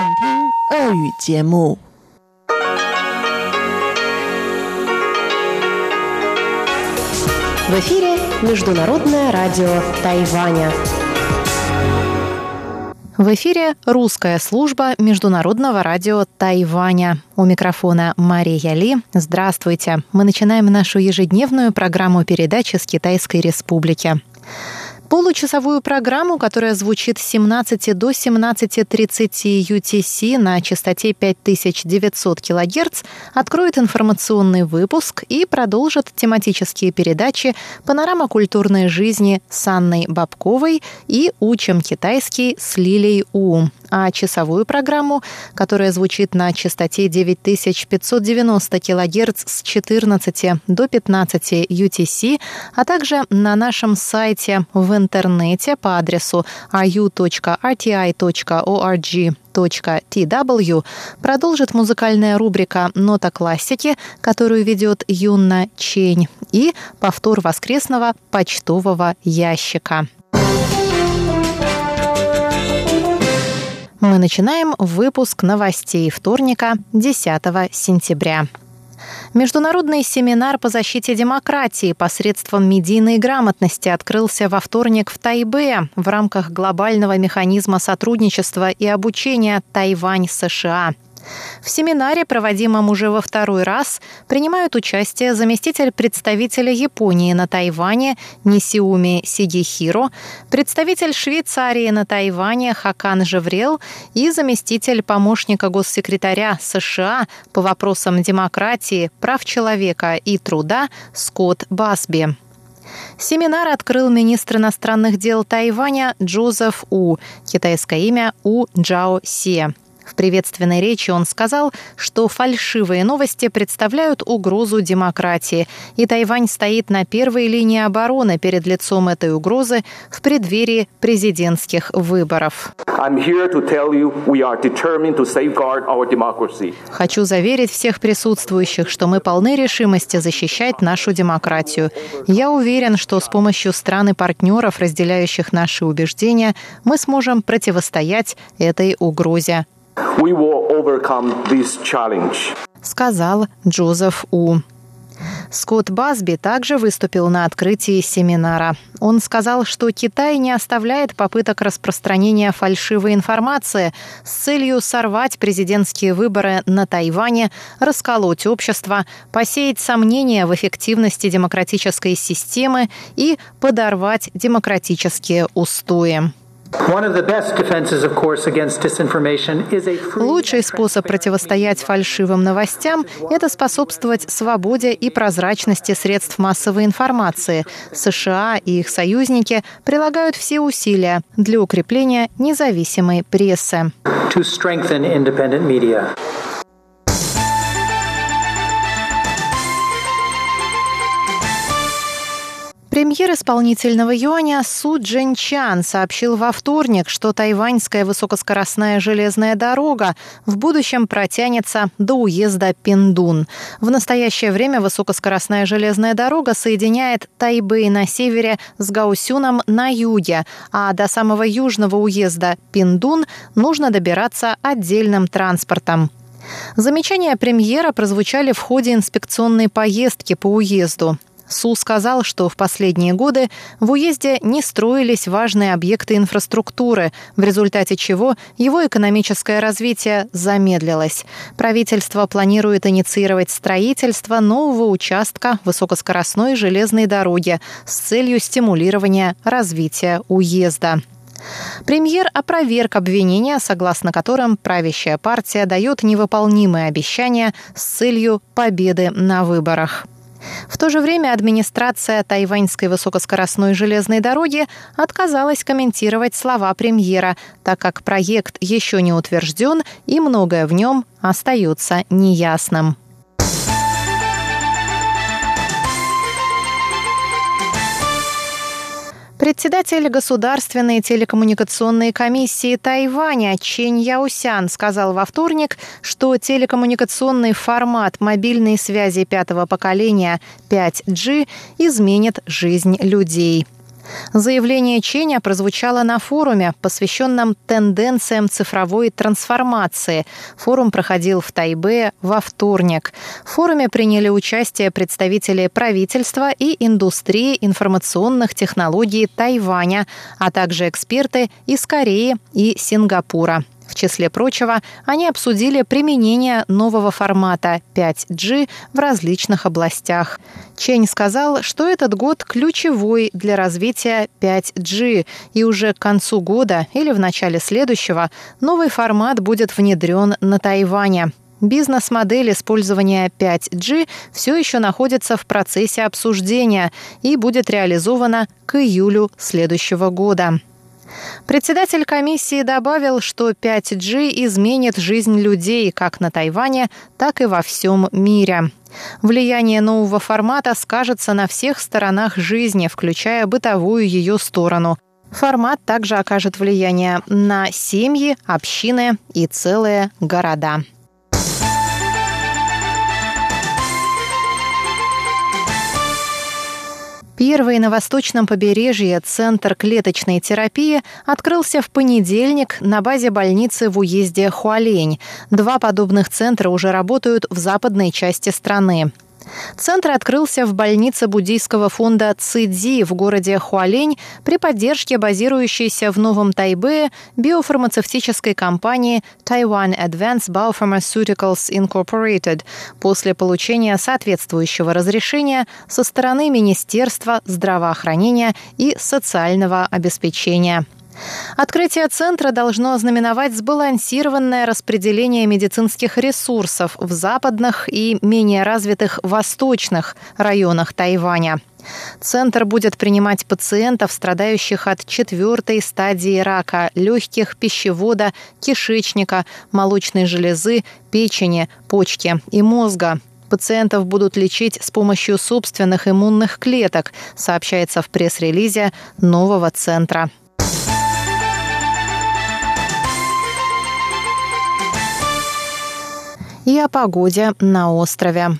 请听俄语节目。В эфире Международное радио Тайваня. В эфире русская служба Международного радио Тайваня. У микрофона Мария Ли. Здравствуйте. Мы начинаем нашу ежедневную программу передачи с Китайской Республики. Получасовую программу, которая звучит с 17 до 17.30 UTC на частоте 5900 кГц, откроет информационный выпуск и продолжит тематические передачи «Панорама культурной жизни» с Анной Бабковой и «Учим китайский» с Лилей У а часовую программу, которая звучит на частоте 9590 кГц с 14 до 15 UTC, а также на нашем сайте в интернете по адресу ru.rti.org tw продолжит музыкальная рубрика «Нота классики», которую ведет Юнна Чень, и повтор воскресного почтового ящика. Мы начинаем выпуск новостей вторника, 10 сентября. Международный семинар по защите демократии посредством медийной грамотности открылся во вторник в Тайбе в рамках глобального механизма сотрудничества и обучения Тайвань-США – в семинаре, проводимом уже во второй раз, принимают участие заместитель представителя Японии на Тайване Нисиуми Сигихиро, представитель Швейцарии на Тайване Хакан Жеврел и заместитель помощника госсекретаря США по вопросам демократии, прав человека и труда Скотт Басби. Семинар открыл министр иностранных дел Тайваня Джозеф У, китайское имя У Джао Се. Приветственной речи он сказал, что фальшивые новости представляют угрозу демократии, и Тайвань стоит на первой линии обороны перед лицом этой угрозы в преддверии президентских выборов. Хочу заверить всех присутствующих, что мы полны решимости защищать нашу демократию. Я уверен, что с помощью стран и партнеров, разделяющих наши убеждения, мы сможем противостоять этой угрозе. We will overcome this challenge. Сказал Джозеф У. Скотт Басби также выступил на открытии семинара. Он сказал, что Китай не оставляет попыток распространения фальшивой информации с целью сорвать президентские выборы на Тайване, расколоть общество, посеять сомнения в эффективности демократической системы и подорвать демократические устои. Лучший способ противостоять фальшивым новостям – это способствовать свободе и прозрачности средств массовой информации. США и их союзники прилагают все усилия для укрепления независимой прессы. Премьер исполнительного юаня Су Чан сообщил во вторник, что тайваньская высокоскоростная железная дорога в будущем протянется до уезда Пиндун. В настоящее время высокоскоростная железная дорога соединяет Тайбэй на севере с Гаусюном на юге, а до самого южного уезда Пиндун нужно добираться отдельным транспортом. Замечания премьера прозвучали в ходе инспекционной поездки по уезду. Су сказал, что в последние годы в уезде не строились важные объекты инфраструктуры, в результате чего его экономическое развитие замедлилось. Правительство планирует инициировать строительство нового участка высокоскоростной железной дороги с целью стимулирования развития уезда. Премьер опроверг обвинения, согласно которым правящая партия дает невыполнимые обещания с целью победы на выборах. В то же время администрация тайваньской высокоскоростной железной дороги отказалась комментировать слова премьера, так как проект еще не утвержден и многое в нем остается неясным. Председатель Государственной телекоммуникационной комиссии Тайваня Чен Яусян сказал во вторник, что телекоммуникационный формат мобильной связи пятого поколения 5G изменит жизнь людей. Заявление Ченя прозвучало на форуме, посвященном тенденциям цифровой трансформации. Форум проходил в Тайбе во вторник. В форуме приняли участие представители правительства и индустрии информационных технологий Тайваня, а также эксперты из Кореи и Сингапура. В числе прочего, они обсудили применение нового формата 5G в различных областях. Чень сказал, что этот год ключевой для развития 5G, и уже к концу года или в начале следующего новый формат будет внедрен на Тайване. Бизнес-модель использования 5G все еще находится в процессе обсуждения и будет реализована к июлю следующего года. Председатель комиссии добавил, что 5G изменит жизнь людей как на Тайване, так и во всем мире. Влияние нового формата скажется на всех сторонах жизни, включая бытовую ее сторону. Формат также окажет влияние на семьи, общины и целые города. Первый на восточном побережье Центр клеточной терапии открылся в понедельник на базе больницы в уезде Хуалень. Два подобных центра уже работают в западной части страны. Центр открылся в больнице буддийского фонда Цидзи в городе Хуалень при поддержке базирующейся в Новом Тайбе биофармацевтической компании Taiwan Advanced Biopharmaceuticals Incorporated после получения соответствующего разрешения со стороны Министерства здравоохранения и социального обеспечения. Открытие центра должно ознаменовать сбалансированное распределение медицинских ресурсов в западных и менее развитых восточных районах Тайваня. Центр будет принимать пациентов, страдающих от четвертой стадии рака легких, пищевода, кишечника, молочной железы, печени, почки и мозга. Пациентов будут лечить с помощью собственных иммунных клеток, сообщается в пресс-релизе нового центра. И о погоде на острове.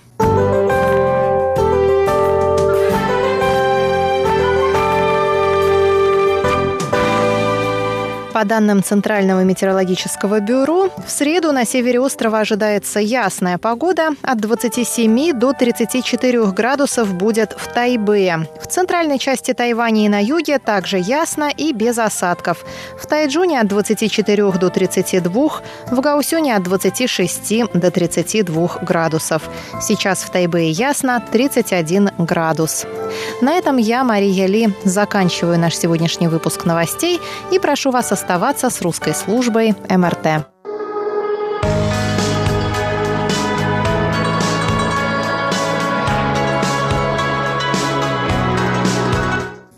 По данным Центрального метеорологического бюро, в среду на севере острова ожидается ясная погода. От 27 до 34 градусов будет в Тайбе. В центральной части Тайваня и на юге также ясно и без осадков. В Тайджуне от 24 до 32, в Гаусюне от 26 до 32 градусов. Сейчас в Тайбе ясно 31 градус. На этом я, Мария Ли, заканчиваю наш сегодняшний выпуск новостей и прошу вас оставаться оставаться с русской службой МРТ.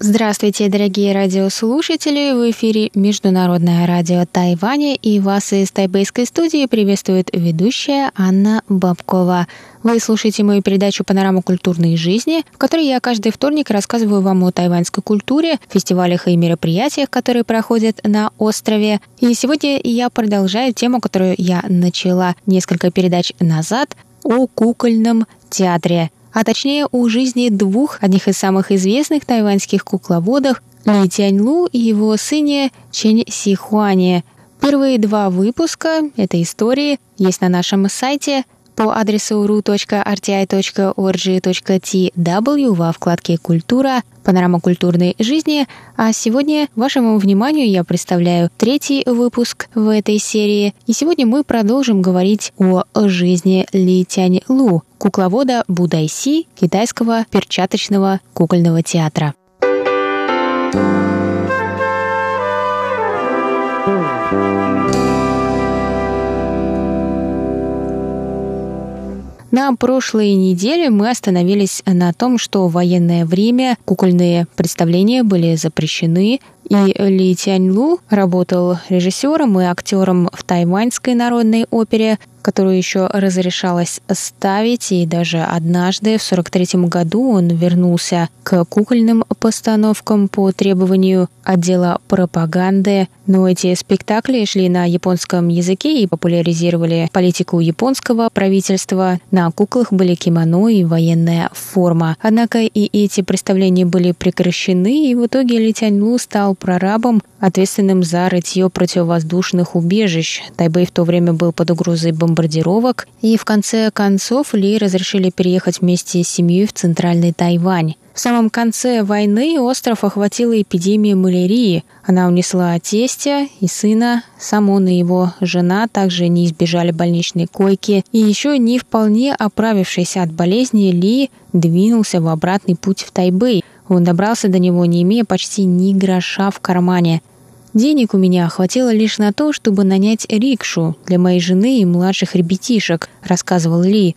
Здравствуйте, дорогие радиослушатели! В эфире Международное радио Тайваня и вас из тайбейской студии приветствует ведущая Анна Бабкова. Вы слушаете мою передачу «Панорама культурной жизни», в которой я каждый вторник рассказываю вам о тайваньской культуре, фестивалях и мероприятиях, которые проходят на острове. И сегодня я продолжаю тему, которую я начала несколько передач назад, о кукольном театре – а точнее о жизни двух одних из самых известных тайваньских кукловодов Ли Тяньлу и его сыне Чен Сихуане. Первые два выпуска этой истории есть на нашем сайте по адресу ru.rti.org.tw во вкладке «Культура», «Панорама культурной жизни», а сегодня вашему вниманию я представляю третий выпуск в этой серии, и сегодня мы продолжим говорить о жизни Ли Тянь Лу, кукловода Будайси китайского перчаточного кукольного театра. На прошлой неделе мы остановились на том, что в военное время кукольные представления были запрещены, и Ли Тяньлу работал режиссером и актером в тайваньской народной опере. Которую еще разрешалось ставить, и даже однажды в 43 году он вернулся к кукольным постановкам по требованию отдела пропаганды. Но эти спектакли шли на японском языке и популяризировали политику японского правительства. На куклах были кимоно и военная форма. Однако и эти представления были прекращены, и в итоге Ли Тяньлу стал прорабом, ответственным за рытье противовоздушных убежищ. Тайбэй в то время был под угрозой бомбардировок, и в конце концов Ли разрешили переехать вместе с семьей в центральный Тайвань. В самом конце войны остров охватила эпидемия малярии. Она унесла тестя и сына. Сам он и его жена также не избежали больничной койки. И еще не вполне оправившийся от болезни Ли двинулся в обратный путь в Тайбэй. Он добрался до него, не имея почти ни гроша в кармане. Денег у меня хватило лишь на то, чтобы нанять рикшу для моей жены и младших ребятишек, рассказывал Ли.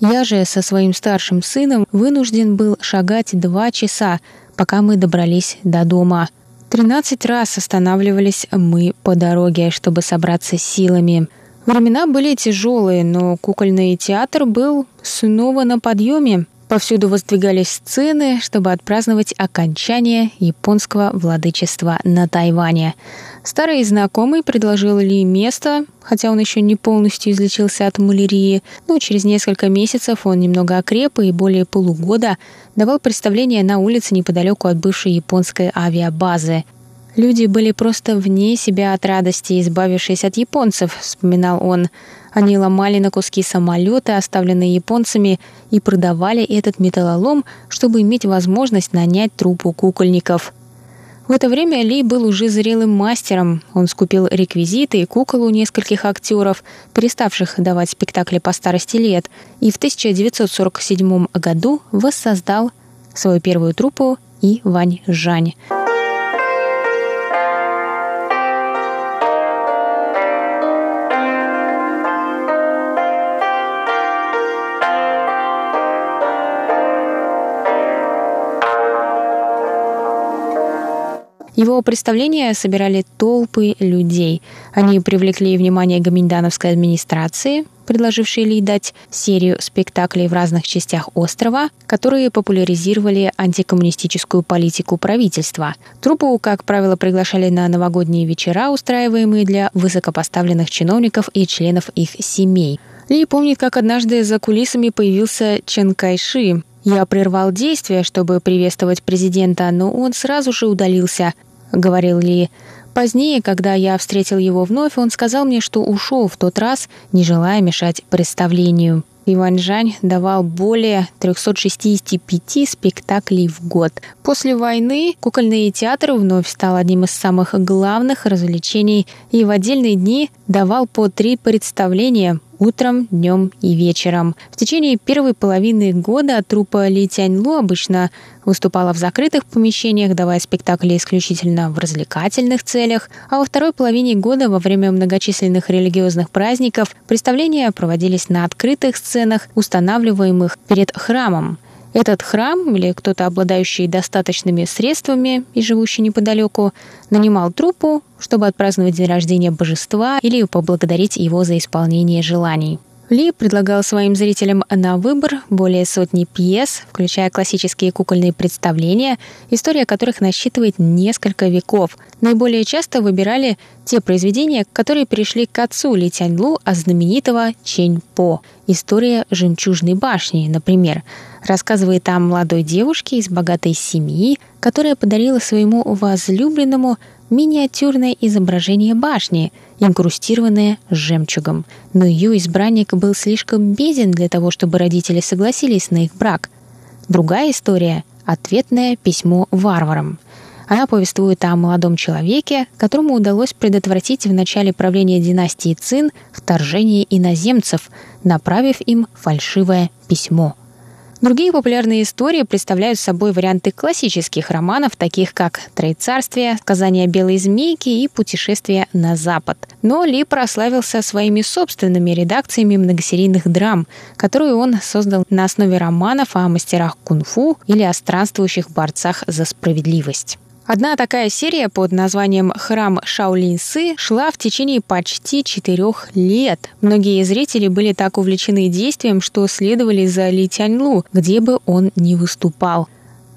Я же со своим старшим сыном вынужден был шагать два часа, пока мы добрались до дома. Тринадцать раз останавливались мы по дороге, чтобы собраться силами. Времена были тяжелые, но кукольный театр был снова на подъеме. Повсюду воздвигались сцены, чтобы отпраздновать окончание японского владычества на Тайване. Старый знакомый предложил Ли место, хотя он еще не полностью излечился от малярии, но через несколько месяцев он немного окреп и более полугода давал представление на улице неподалеку от бывшей японской авиабазы. Люди были просто вне себя от радости, избавившись от японцев, вспоминал он. Они ломали на куски самолеты, оставленные японцами, и продавали этот металлолом, чтобы иметь возможность нанять труппу кукольников. В это время Ли был уже зрелым мастером. Он скупил реквизиты и кукол у нескольких актеров, переставших давать спектакли по старости лет, и в 1947 году воссоздал свою первую труппу Вань Жань. Его представления собирали толпы людей. Они привлекли внимание гоминдановской администрации, предложившей Ли дать серию спектаклей в разных частях острова, которые популяризировали антикоммунистическую политику правительства. Труппу, как правило, приглашали на новогодние вечера, устраиваемые для высокопоставленных чиновников и членов их семей. Ли помнит, как однажды за кулисами появился Чен Кайши. Я прервал действия, чтобы приветствовать президента, но он сразу же удалился. — говорил Ли. Позднее, когда я встретил его вновь, он сказал мне, что ушел в тот раз, не желая мешать представлению. Иван Жань давал более 365 спектаклей в год. После войны кукольный театр вновь стал одним из самых главных развлечений и в отдельные дни давал по три представления утром, днем и вечером. В течение первой половины года труппа Ли Тяньлу обычно выступала в закрытых помещениях, давая спектакли исключительно в развлекательных целях, а во второй половине года во время многочисленных религиозных праздников представления проводились на открытых сценах, устанавливаемых перед храмом. Этот храм или кто-то, обладающий достаточными средствами и живущий неподалеку, нанимал труппу, чтобы отпраздновать день рождения божества или поблагодарить его за исполнение желаний. Ли предлагал своим зрителям на выбор более сотни пьес, включая классические кукольные представления, история которых насчитывает несколько веков. Наиболее часто выбирали те произведения, которые пришли к отцу Ли Тяньлу от знаменитого Чень По. История «Жемчужной башни», например, рассказывает о молодой девушке из богатой семьи, которая подарила своему возлюбленному миниатюрное изображение башни, инкрустированное жемчугом. Но ее избранник был слишком беден для того, чтобы родители согласились на их брак. Другая история — ответное письмо варварам. Она повествует о молодом человеке, которому удалось предотвратить в начале правления династии Цин вторжение иноземцев, направив им фальшивое письмо — Другие популярные истории представляют собой варианты классических романов, таких как «Троецарствие», «Сказание белой змейки» и «Путешествие на запад». Но Ли прославился своими собственными редакциями многосерийных драм, которые он создал на основе романов о мастерах кунг-фу или о странствующих борцах за справедливость. Одна такая серия под названием «Храм Шаолинсы» шла в течение почти четырех лет. Многие зрители были так увлечены действием, что следовали за Ли Тяньлу, где бы он ни выступал.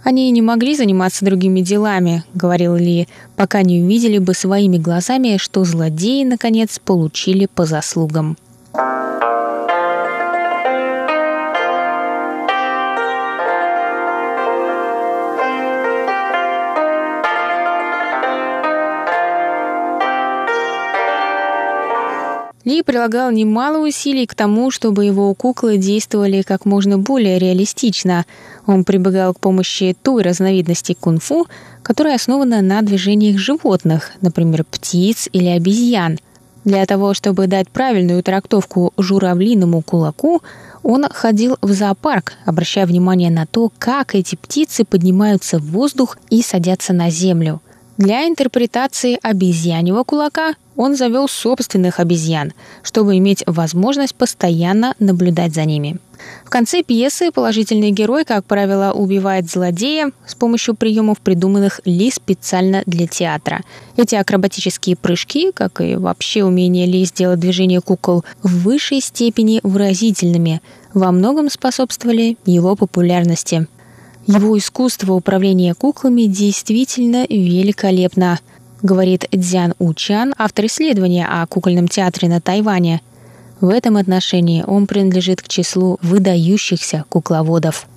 «Они не могли заниматься другими делами», — говорил Ли, «пока не увидели бы своими глазами, что злодеи, наконец, получили по заслугам». Ли прилагал немало усилий к тому, чтобы его куклы действовали как можно более реалистично. Он прибегал к помощи той разновидности кунг-фу, которая основана на движениях животных, например, птиц или обезьян. Для того, чтобы дать правильную трактовку журавлиному кулаку, он ходил в зоопарк, обращая внимание на то, как эти птицы поднимаются в воздух и садятся на землю – для интерпретации обезьяньего кулака он завел собственных обезьян, чтобы иметь возможность постоянно наблюдать за ними. В конце пьесы положительный герой, как правило, убивает злодея с помощью приемов, придуманных Ли специально для театра. Эти акробатические прыжки, как и вообще умение Ли сделать движение кукол в высшей степени выразительными, во многом способствовали его популярности. Его искусство управления куклами действительно великолепно, говорит Дзян Учан, автор исследования о кукольном театре на Тайване. В этом отношении он принадлежит к числу выдающихся кукловодов.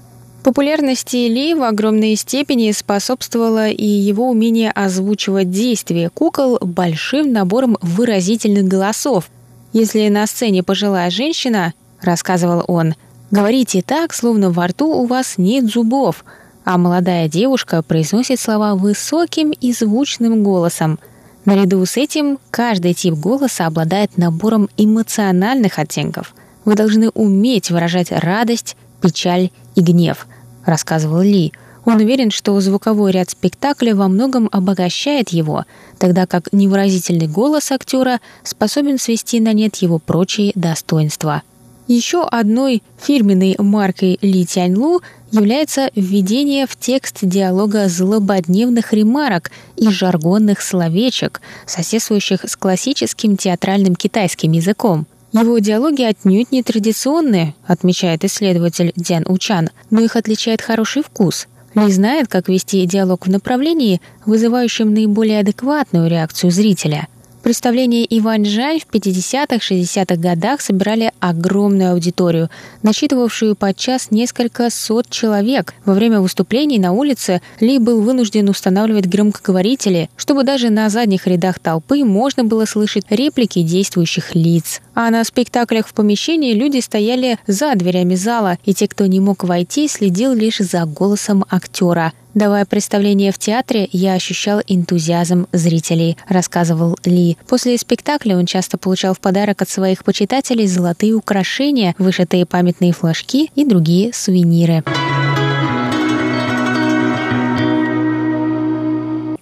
Популярности Ли в огромной степени способствовало и его умение озвучивать действия кукол большим набором выразительных голосов. Если на сцене пожилая женщина, рассказывал он, Говорите так, словно во рту у вас нет зубов, а молодая девушка произносит слова высоким и звучным голосом. Наряду с этим каждый тип голоса обладает набором эмоциональных оттенков. Вы должны уметь выражать радость, печаль и гнев, рассказывал Ли. Он уверен, что звуковой ряд спектакля во многом обогащает его, тогда как невыразительный голос актера способен свести на нет его прочие достоинства – еще одной фирменной маркой Ли Тяньлу является введение в текст диалога злободневных ремарок и жаргонных словечек, соседствующих с классическим театральным китайским языком. Его диалоги отнюдь не традиционные, отмечает исследователь Дзян Учан, но их отличает хороший вкус. Ли знает, как вести диалог в направлении, вызывающем наиболее адекватную реакцию зрителя – Представления Иван Жань в 50-х, 60-х годах собирали огромную аудиторию, насчитывавшую подчас несколько сот человек. Во время выступлений на улице Ли был вынужден устанавливать громкоговорители, чтобы даже на задних рядах толпы можно было слышать реплики действующих лиц. А на спектаклях в помещении люди стояли за дверями зала, и те, кто не мог войти, следил лишь за голосом актера – Давая представление в театре, я ощущал энтузиазм зрителей, рассказывал Ли. После спектакля он часто получал в подарок от своих почитателей золотые украшения, вышитые памятные флажки и другие сувениры.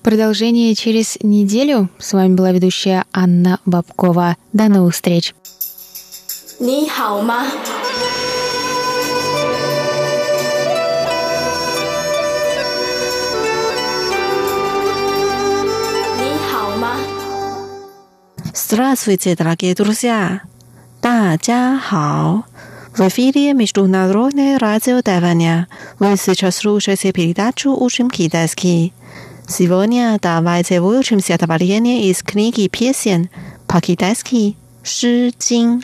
Продолжение через неделю. С вами была ведущая Анна Бабкова. До новых встреч. 你好吗 ？Здравствуйте, дорогие друзья! 大家好! В эфире Международное радио Тайваня. Вы сейчас слушаете передачу «Учим китайский». Сегодня давайте выучим стихотворение из книги песен по-китайски «Ши Цин».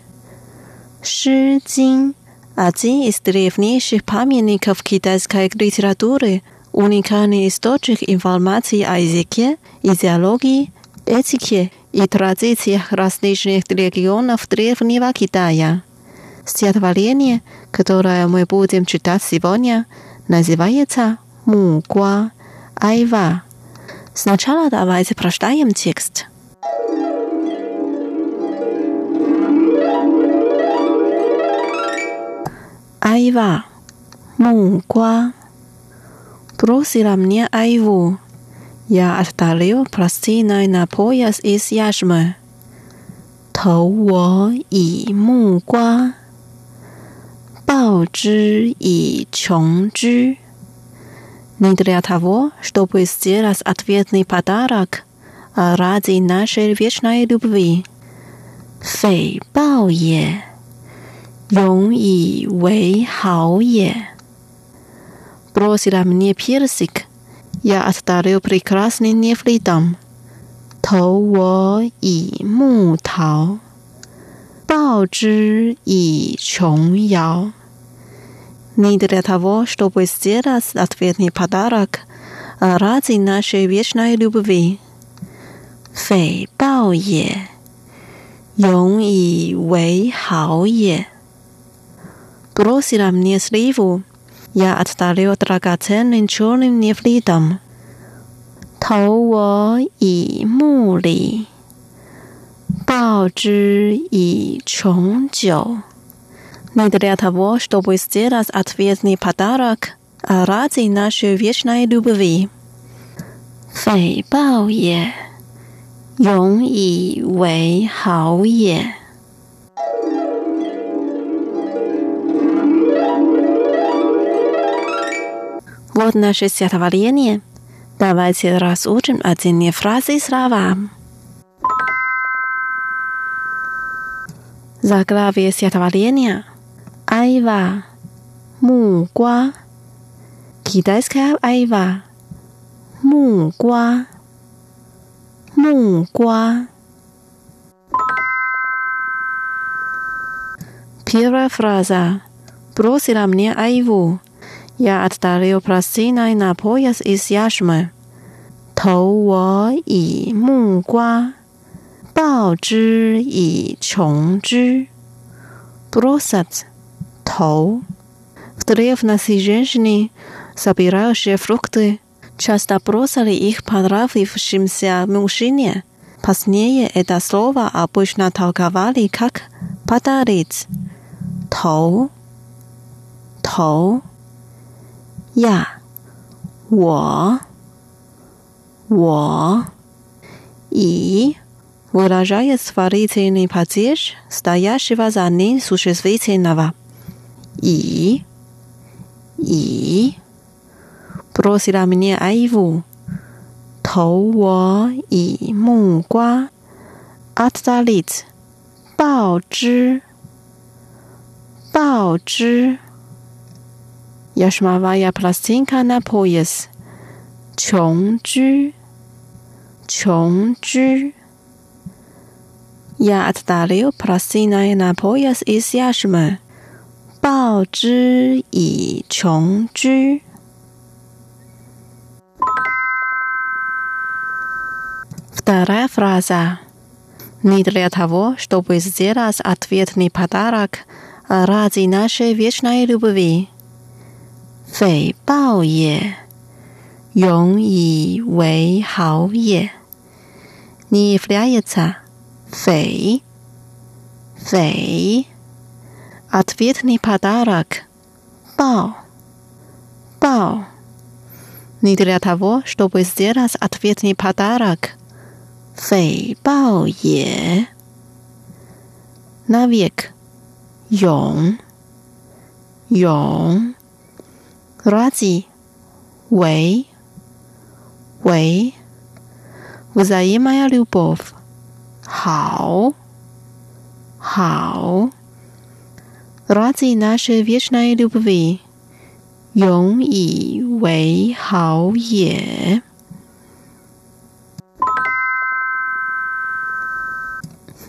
«Ши Цин» – один из древнейших памятников китайской литературы, уникальный источник информации о языке, идеологии, этике и традициях различных регионов Древнего Китая. Стихотворение, которое мы будем читать сегодня, называется «Мугуа Айва». Сначала давайте прочитаем текст. Айва, мугуа, бросила мне айву, я отдалил пластиной на пояс из яшмы. Тол во и му гуа. Бао зhi и чон зhi. Не для того, чтобы сделать ответный подарок, а ради нашей вечной любви. Фэй бао е. Рон и вэй хао е. Бросила мне персик — я отдарил прекрасный нефритом. 投我以木桃，报之以琼瑶。Не для того, чтобы сделать ответный подарок, а ради нашей вечной любви. 匪报也，永以为好也。Бросила мне сливу, я отдарил драгоценным черным нефритом. 投我以木礼，报之以琼酒。Не для того, чтобы сделать ответный подарок, а ради нашей вечной любви. 匪报也，永以为好也。 Вот наше стихотворение. Давайте разучим отдельные фразы и слова. Заглавие стихотворения. Айва. Муква. Китайская айва. Муква. Муква. Первая фраза. Бросила мне айву. Я отдалил просиной на пояс из яшмы. Тоу во и му гуа. Бао чжи и чонг чжи. Бросать. Тоу. В древности женщины, собирающие фрукты, часто бросали их понравившимся мужчине. Позднее это слово обычно толковали как «подарить». Тоу. Тоу. Я. 我我 и выражает сварительный падеж стоящего за ним существительного – и, и, бросила мне айву, 投我以木瓜，отдалить，报之，报之。 Яшмовая пластинка на пояс. 琼枝，琼枝。Я отдалил пластиной на пояс из яшмы. 报之以琼枝。Вторая фраза. Не для того, чтобы сделать ответный подарок, а ради нашей вечной любви. 匪报也，永以为好也。Не является 匪，匪。Ответный подарок. Бао. Бао. Не для того, чтобы сделать ответный подарок. Фэй бао е. Навек. Йон. Йон. Ради. Вэй. Вэй. Взаимная любовь. Хао. Хао ради нашей вечной любви, 永以为好也。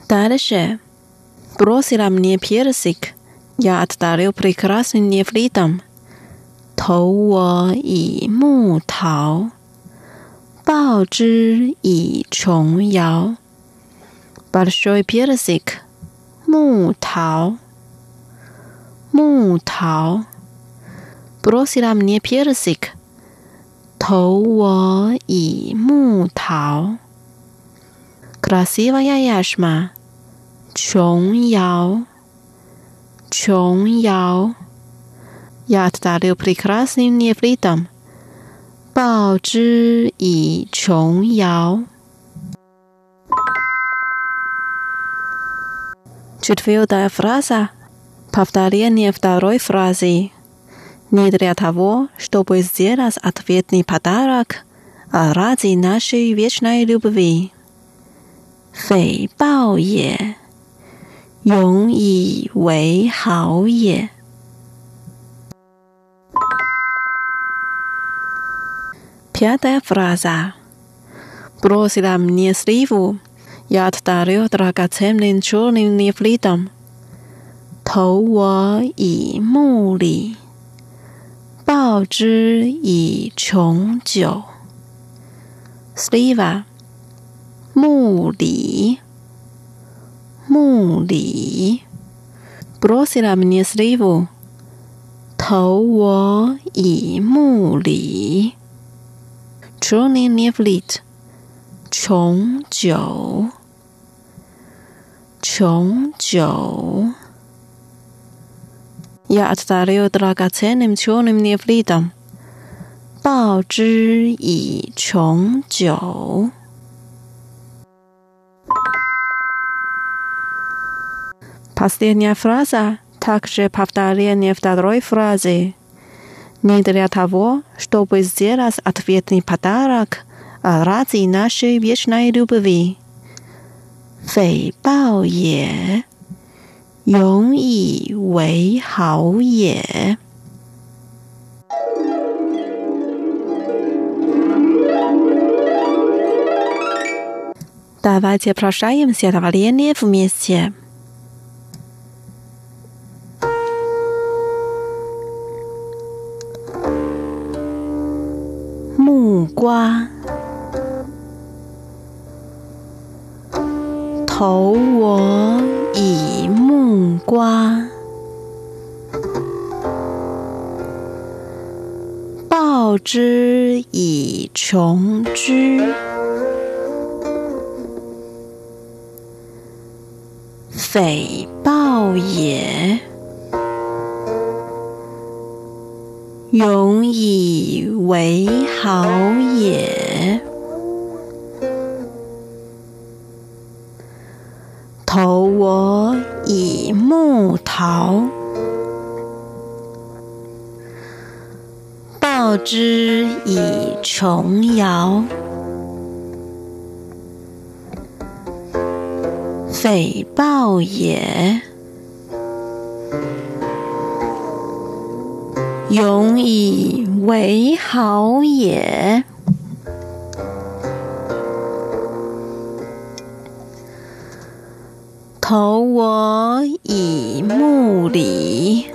Дальше. Бросила мне персик. Я отдарил прекрасным нефритом. 投我以木桃，报之以琼瑶。Большой персик，木桃。木桃，бросила мне персик，投我以木桃。Красивая яшма，琼瑶，琼瑶。 Я отдарил прекрасным нефритом，报之以琼瑶。Четвертая фраза. Повторение второй фразы. не для того, чтобы сделать ответный подарок, а ради нашей вечной любви. 匪报也，永以为好也。 Пятая фраза. Бросила мне сливу, я отдарил драгоценным черным нефритом. 投我以木里，报之以琼酒。Slива，木里，木里。Brosila mnie slivu，投我以木里。 Churning neflit，琼酒，琼酒。Я отдарил драгоценным черным нефритом，报之以琼酒。Последняя фраза также повторение второй фразы. Не для того, чтобы сделать ответный подарок, а ради нашей вечной любви. 诽谤也。永以为好也。Давайте прощаемся давление вместе. 木瓜，投我以木瓜，报之以琼琚。匪报也，永以为好也。投我以木桃，报之以琼瑶。匪报也，永以为好也。投我以木里，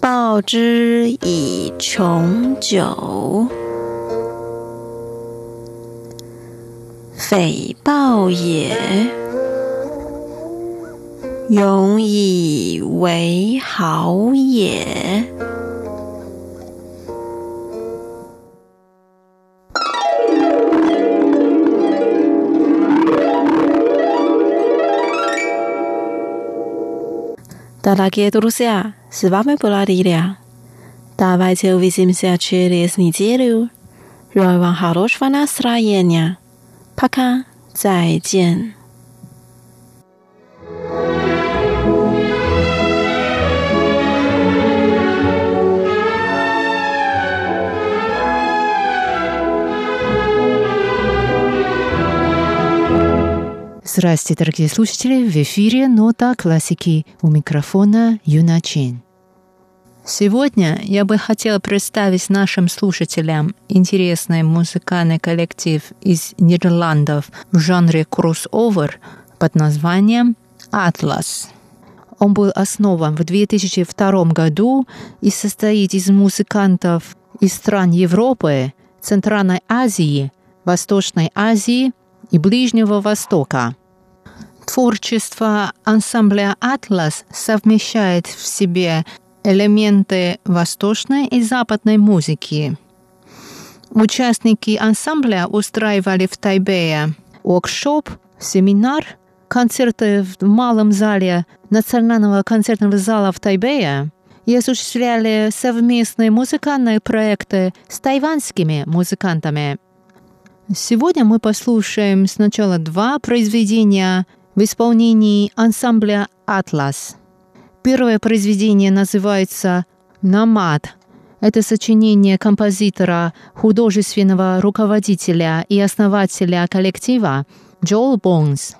报之以琼酒。匪报也，永以为好也。Дорогие друзья, с вами была Лилия. Давайте увидимся через неделю. Желаю вам хорошего настроения. Пока, 再见。 Здравствуйте, дорогие слушатели! В эфире «Нота классики» у микрофона Юна Чин. Сегодня я бы хотела представить нашим слушателям интересный музыкальный коллектив из Нидерландов в жанре кроссовер под названием «Атлас». Он был основан в 2002 году и состоит из музыкантов из стран Европы, Центральной Азии, Восточной Азии и Ближнего Востока. Творчество ансамбля «Атлас» совмещает в себе элементы восточной и западной музыки. Участники ансамбля устраивали в Тайбэе воркшоп, семинар, концерты в малом зале Национального концертного зала в Тайбэе и осуществляли совместные музыкальные проекты с тайваньскими музыкантами. Сегодня мы послушаем сначала два произведения в исполнении ансамбля «Атлас». Первое произведение называется «Намад». Это сочинение композитора, художественного руководителя и основателя коллектива Джоэл Бонс.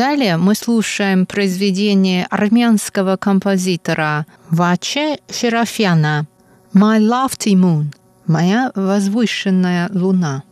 Далее мы слушаем произведение армянского композитора Ваче Шерафяна «My Lofty Moon» – «Моя возвышенная луна».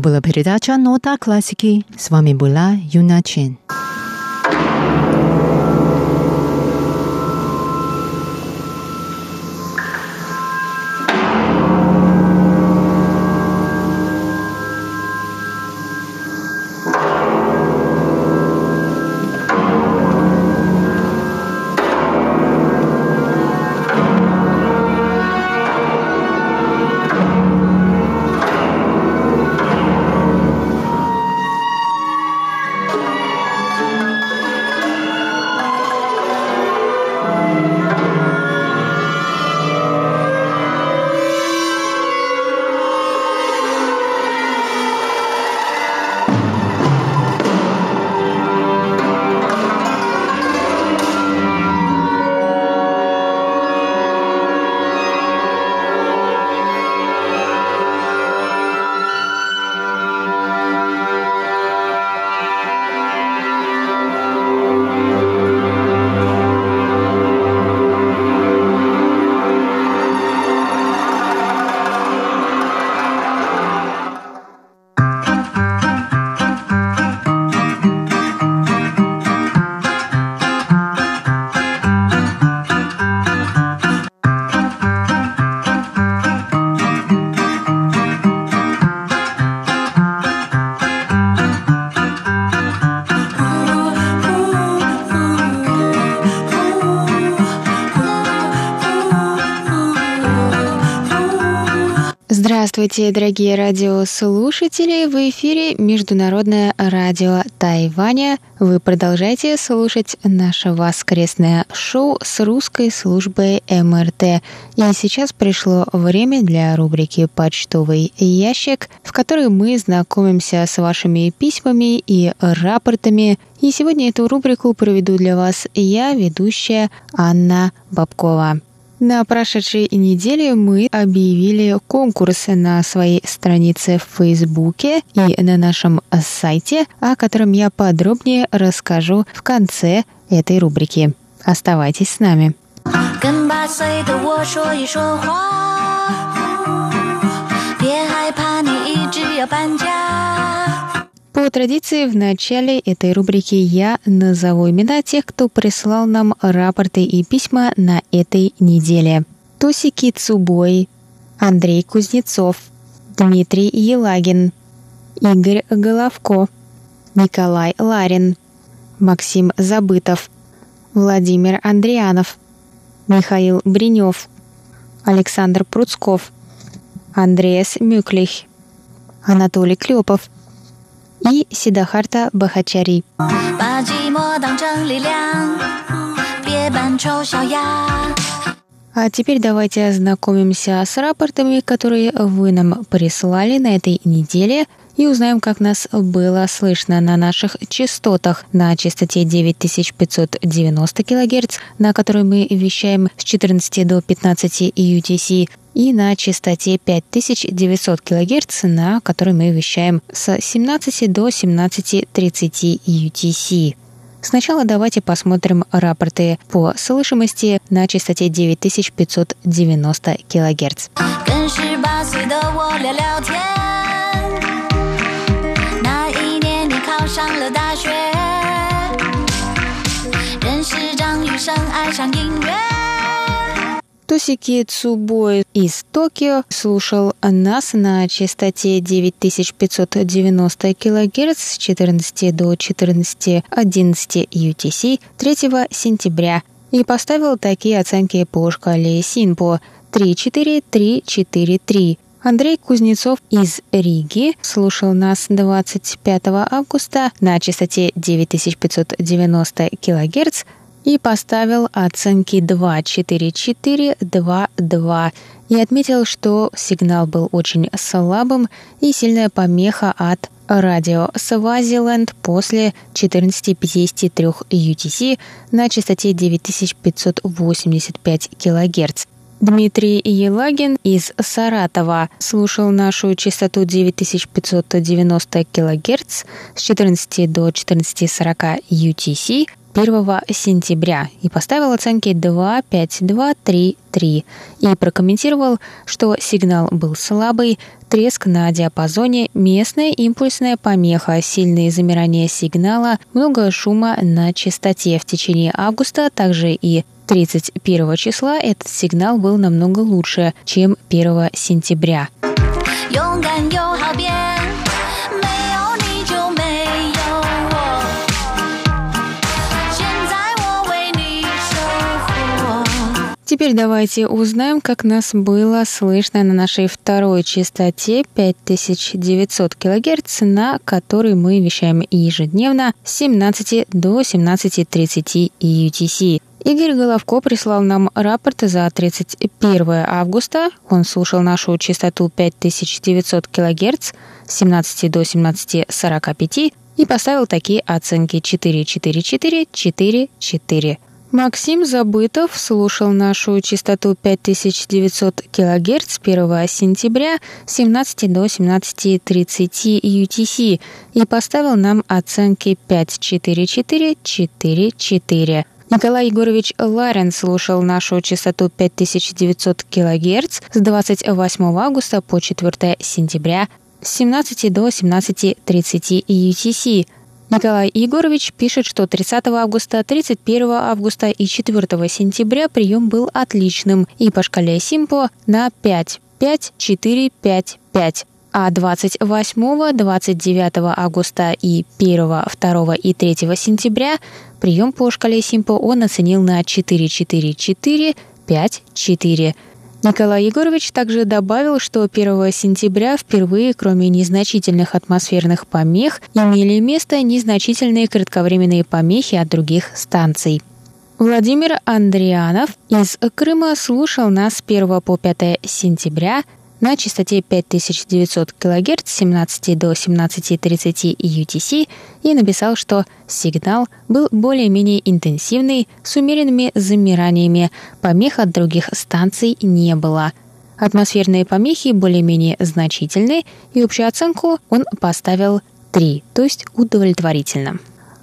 Была передача «Нота классики». С вами была Юна Чен. Здравствуйте, дорогие радиослушатели! В эфире Международное радио Тайваня. Вы продолжаете слушать наше воскресное шоу с русской службой МРТ. И сейчас пришло время для рубрики «Почтовый ящик», в которой мы знакомимся с вашими письмами и рапортами. И сегодня эту рубрику проведу для вас я, ведущая Анна Бабкова. На прошедшей неделе мы объявили конкурсы на своей странице в Фейсбуке и на нашем сайте, о котором я подробнее расскажу в конце этой рубрики. Оставайтесь с нами. 跟八岁的我说一说话，别害怕，你一直要搬家。 По традиции, в начале этой рубрики я назову имена тех, кто прислал нам рапорты и письма на этой неделе. Тосики Цубой, Андрей Кузнецов, Дмитрий Елагин, Игорь Головко, Николай Ларин, Максим Забытов, Владимир Андрианов, Михаил Бринев, Александр Пруцков, Андреас Мюклих, Анатолий Клепов – и Сидахарта Бахачари. А теперь давайте ознакомимся с рапортами, которые вы нам прислали на этой неделе и узнаем, как нас было слышно на наших частотах на частоте 9590 кГц, на которой мы вещаем с 14 до 15 UTC, и на частоте 5900 кГц, на которой мы вещаем с 17 до 17.30 UTC. Сначала давайте посмотрим рапорты по слышимости на частоте 9590 кГц. 上学，认识张雨生，爱上音乐。Тосики Цубой из Токио слушал нас на частоте 9590 кГц с 14 до 14.11 UTC 3 сентября и поставил такие оценки по шкале Синпо 3-4-3-4-3. Андрей Кузнецов из Риги слушал нас 25 августа на частоте 9590 кГц и поставил оценки 2, 4, 4, 2, 2 и отметил, что сигнал был очень слабым и сильная помеха от радио Свазиленд после 14.53 UTC на частоте 9585 кГц. Дмитрий Елагин из Саратова слушал нашу частоту 9590 кГц с 14 до 14.40 UTC 1 сентября и поставил оценки 2, 5, 2, 3, 3 и прокомментировал, что сигнал был слабый, треск на диапазоне, местная импульсная помеха, сильные замирания сигнала, много шума на частоте. В течение августа также и 31 числа этот сигнал был намного лучше, чем 1 сентября. 勇敢又好变。Теперь давайте узнаем, как нас было слышно на нашей второй частоте 5900 кГц, на которой мы вещаем ежедневно с 17 до 17.30 UTC. Игорь Головко прислал нам рапорт за 31 августа. Он слушал нашу частоту 5900 кГц с 17 до 17.45 и поставил такие оценки 444 44 Максим Забытов слушал нашу частоту 5900 кГц 1 сентября с 17 до 17.30 UTC и поставил нам оценки 54444. Николай Егорович Ларин слушал нашу частоту 5900 кГц с 28 августа по 4 сентября с 17 до 17.30 UTC – Николай Егорович пишет, что 30 августа, 31 августа и 4 сентября прием был отличным и по шкале Симпо на 5, 5, 4, 5, 5. А 28, 29 августа и 1, 2 и 3 сентября прием по шкале Симпо он оценил на 4, 4, 4, 5, 4. Николай Егорович также добавил, что 1 сентября впервые, кроме незначительных атмосферных помех, имели место незначительные кратковременные помехи от других станций. Владимир Андрианов из Крыма слушал нас с 1 по 5 сентября на частоте 5900 кГц с 17 до 17.30 UTC и написал, что сигнал был более-менее интенсивный, с умеренными замираниями, помех от других станций не было. Атмосферные помехи более-менее значительны, и общую оценку он поставил 3, то есть удовлетворительно.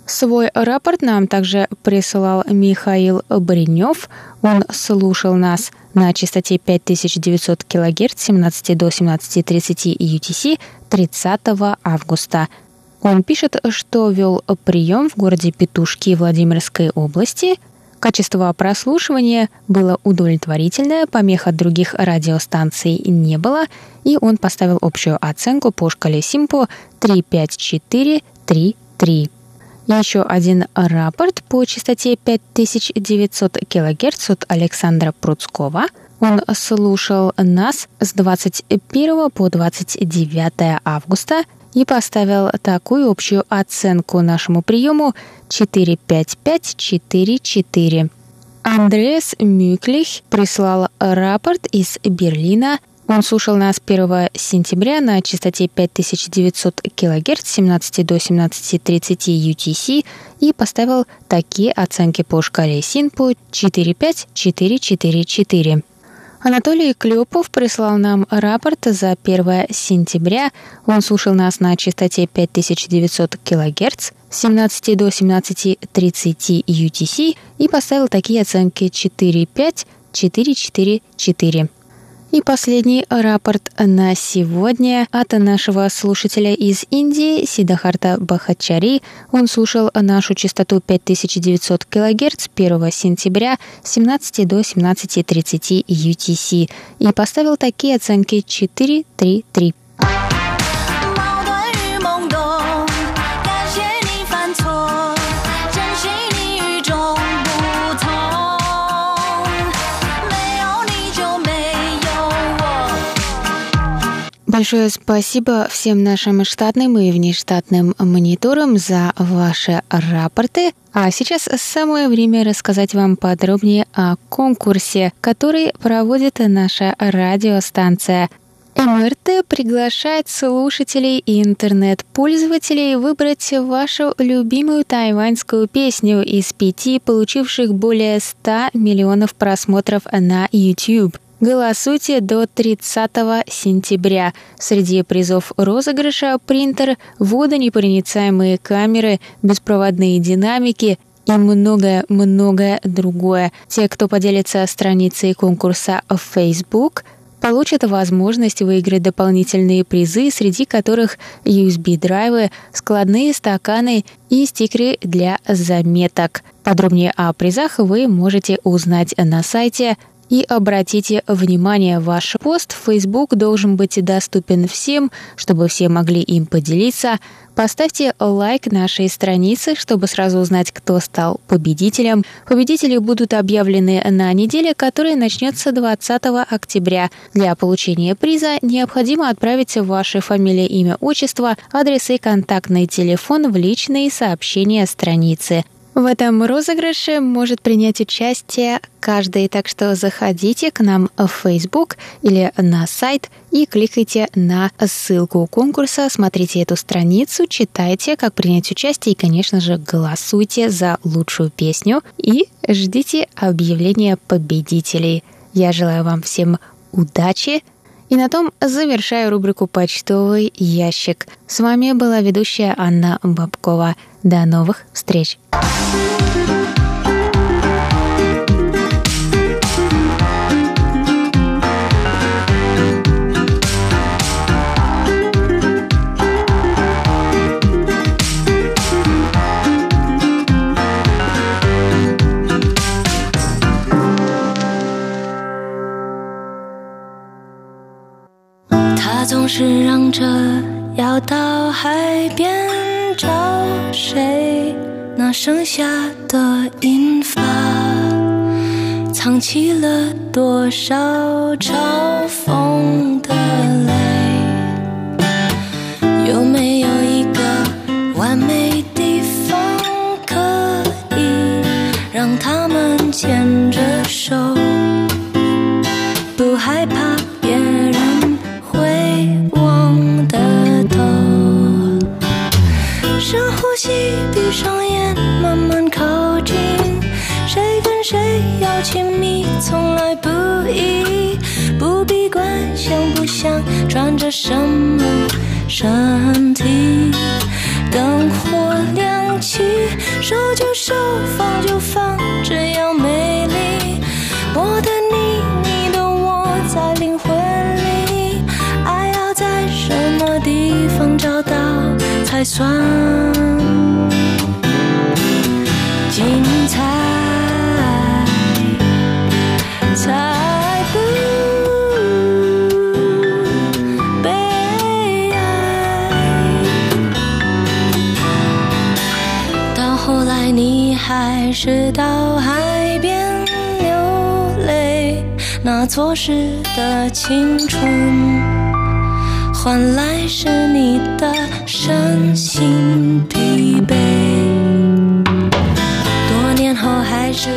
Свой рапорт нам также присылал Михаил Бринев. Он слушал нас на частоте 5900 кГц с 17 до 17.30 UTC 30 августа. Он пишет, что вел прием в городе Петушки Владимирской области. Качество прослушивания было удовлетворительное, помех от других радиостанций не было, и он поставил общую оценку по шкале Симпо 35433. Еще один рапорт по частоте 5900 кГц от Александра Пруцкого. Он слушал нас с 21 по 29 августа и поставил такую общую оценку нашему приему 45544. Андреас Мюклих прислал рапорт из Берлина он слушал нас 1 сентября на частоте 5900 кГц с 17 до 17.30 UTC и поставил такие оценки по шкале СИНПО 45444. Анатолий Клепов прислал нам рапорт за 1 сентября. Он слушал нас на частоте 5900 кГц с 17 до 17.30 UTC и поставил такие оценки 4.5, 4.4.4. И последний рапорт на сегодня от нашего слушателя из Индии Сидахарта Бахачари. Он слушал нашу частоту 5900 кГц 1 сентября с 17 до 17.30 UTC и поставил такие оценки 4, 3, 3. Большое спасибо всем нашим штатным и внештатным мониторам за ваши рапорты. А сейчас самое время рассказать вам подробнее о конкурсе, который проводит наша радиостанция. МРТ приглашает слушателей и интернет-пользователей выбрать вашу любимую тайваньскую песню из пяти, получивших более 100 миллионов просмотров на YouTube. Голосуйте до 30 сентября. Среди призов розыгрыша принтер, водонепроницаемые камеры, беспроводные динамики, и многое-многое другое. Те, кто поделится страницей конкурса в Facebook, получат возможность выиграть дополнительные призы, среди которых USB-драйвы, складные стаканы и стикеры для заметок. Подробнее о призах вы можете узнать на сайте и обратите внимание, ваш пост в Facebook должен быть доступен всем, чтобы все могли им поделиться. Поставьте лайк нашей странице, чтобы сразу узнать, кто стал победителем. Победители будут объявлены на неделе, которая начнется 20 октября. Для получения приза необходимо отправить ваше фамилия, имя, отчество, адрес и контактный телефон в личные сообщения страницы. В этом розыгрыше может принять участие каждый, так что заходите к нам в Facebook или на сайт и кликайте на ссылку конкурса, смотрите эту страницу, читайте, как принять участие и, конечно же, голосуйте за лучшую песню и ждите объявления победителей. Я желаю вам всем удачи, и на том завершаю рубрику «Почтовый ящик». С вами была ведущая Анна Бабкова. До новых встреч! 总是嚷着要到海边找谁，那剩下的银发，藏起了多少嘲讽的泪？想，穿着什么身体。灯火亮起，手就手，放就放，这样美丽。我的你，你的我，在灵魂里。爱要在什么地方找到才算？是到海边流泪，那错失的青春，换来是你的身心疲惫。多年后还是。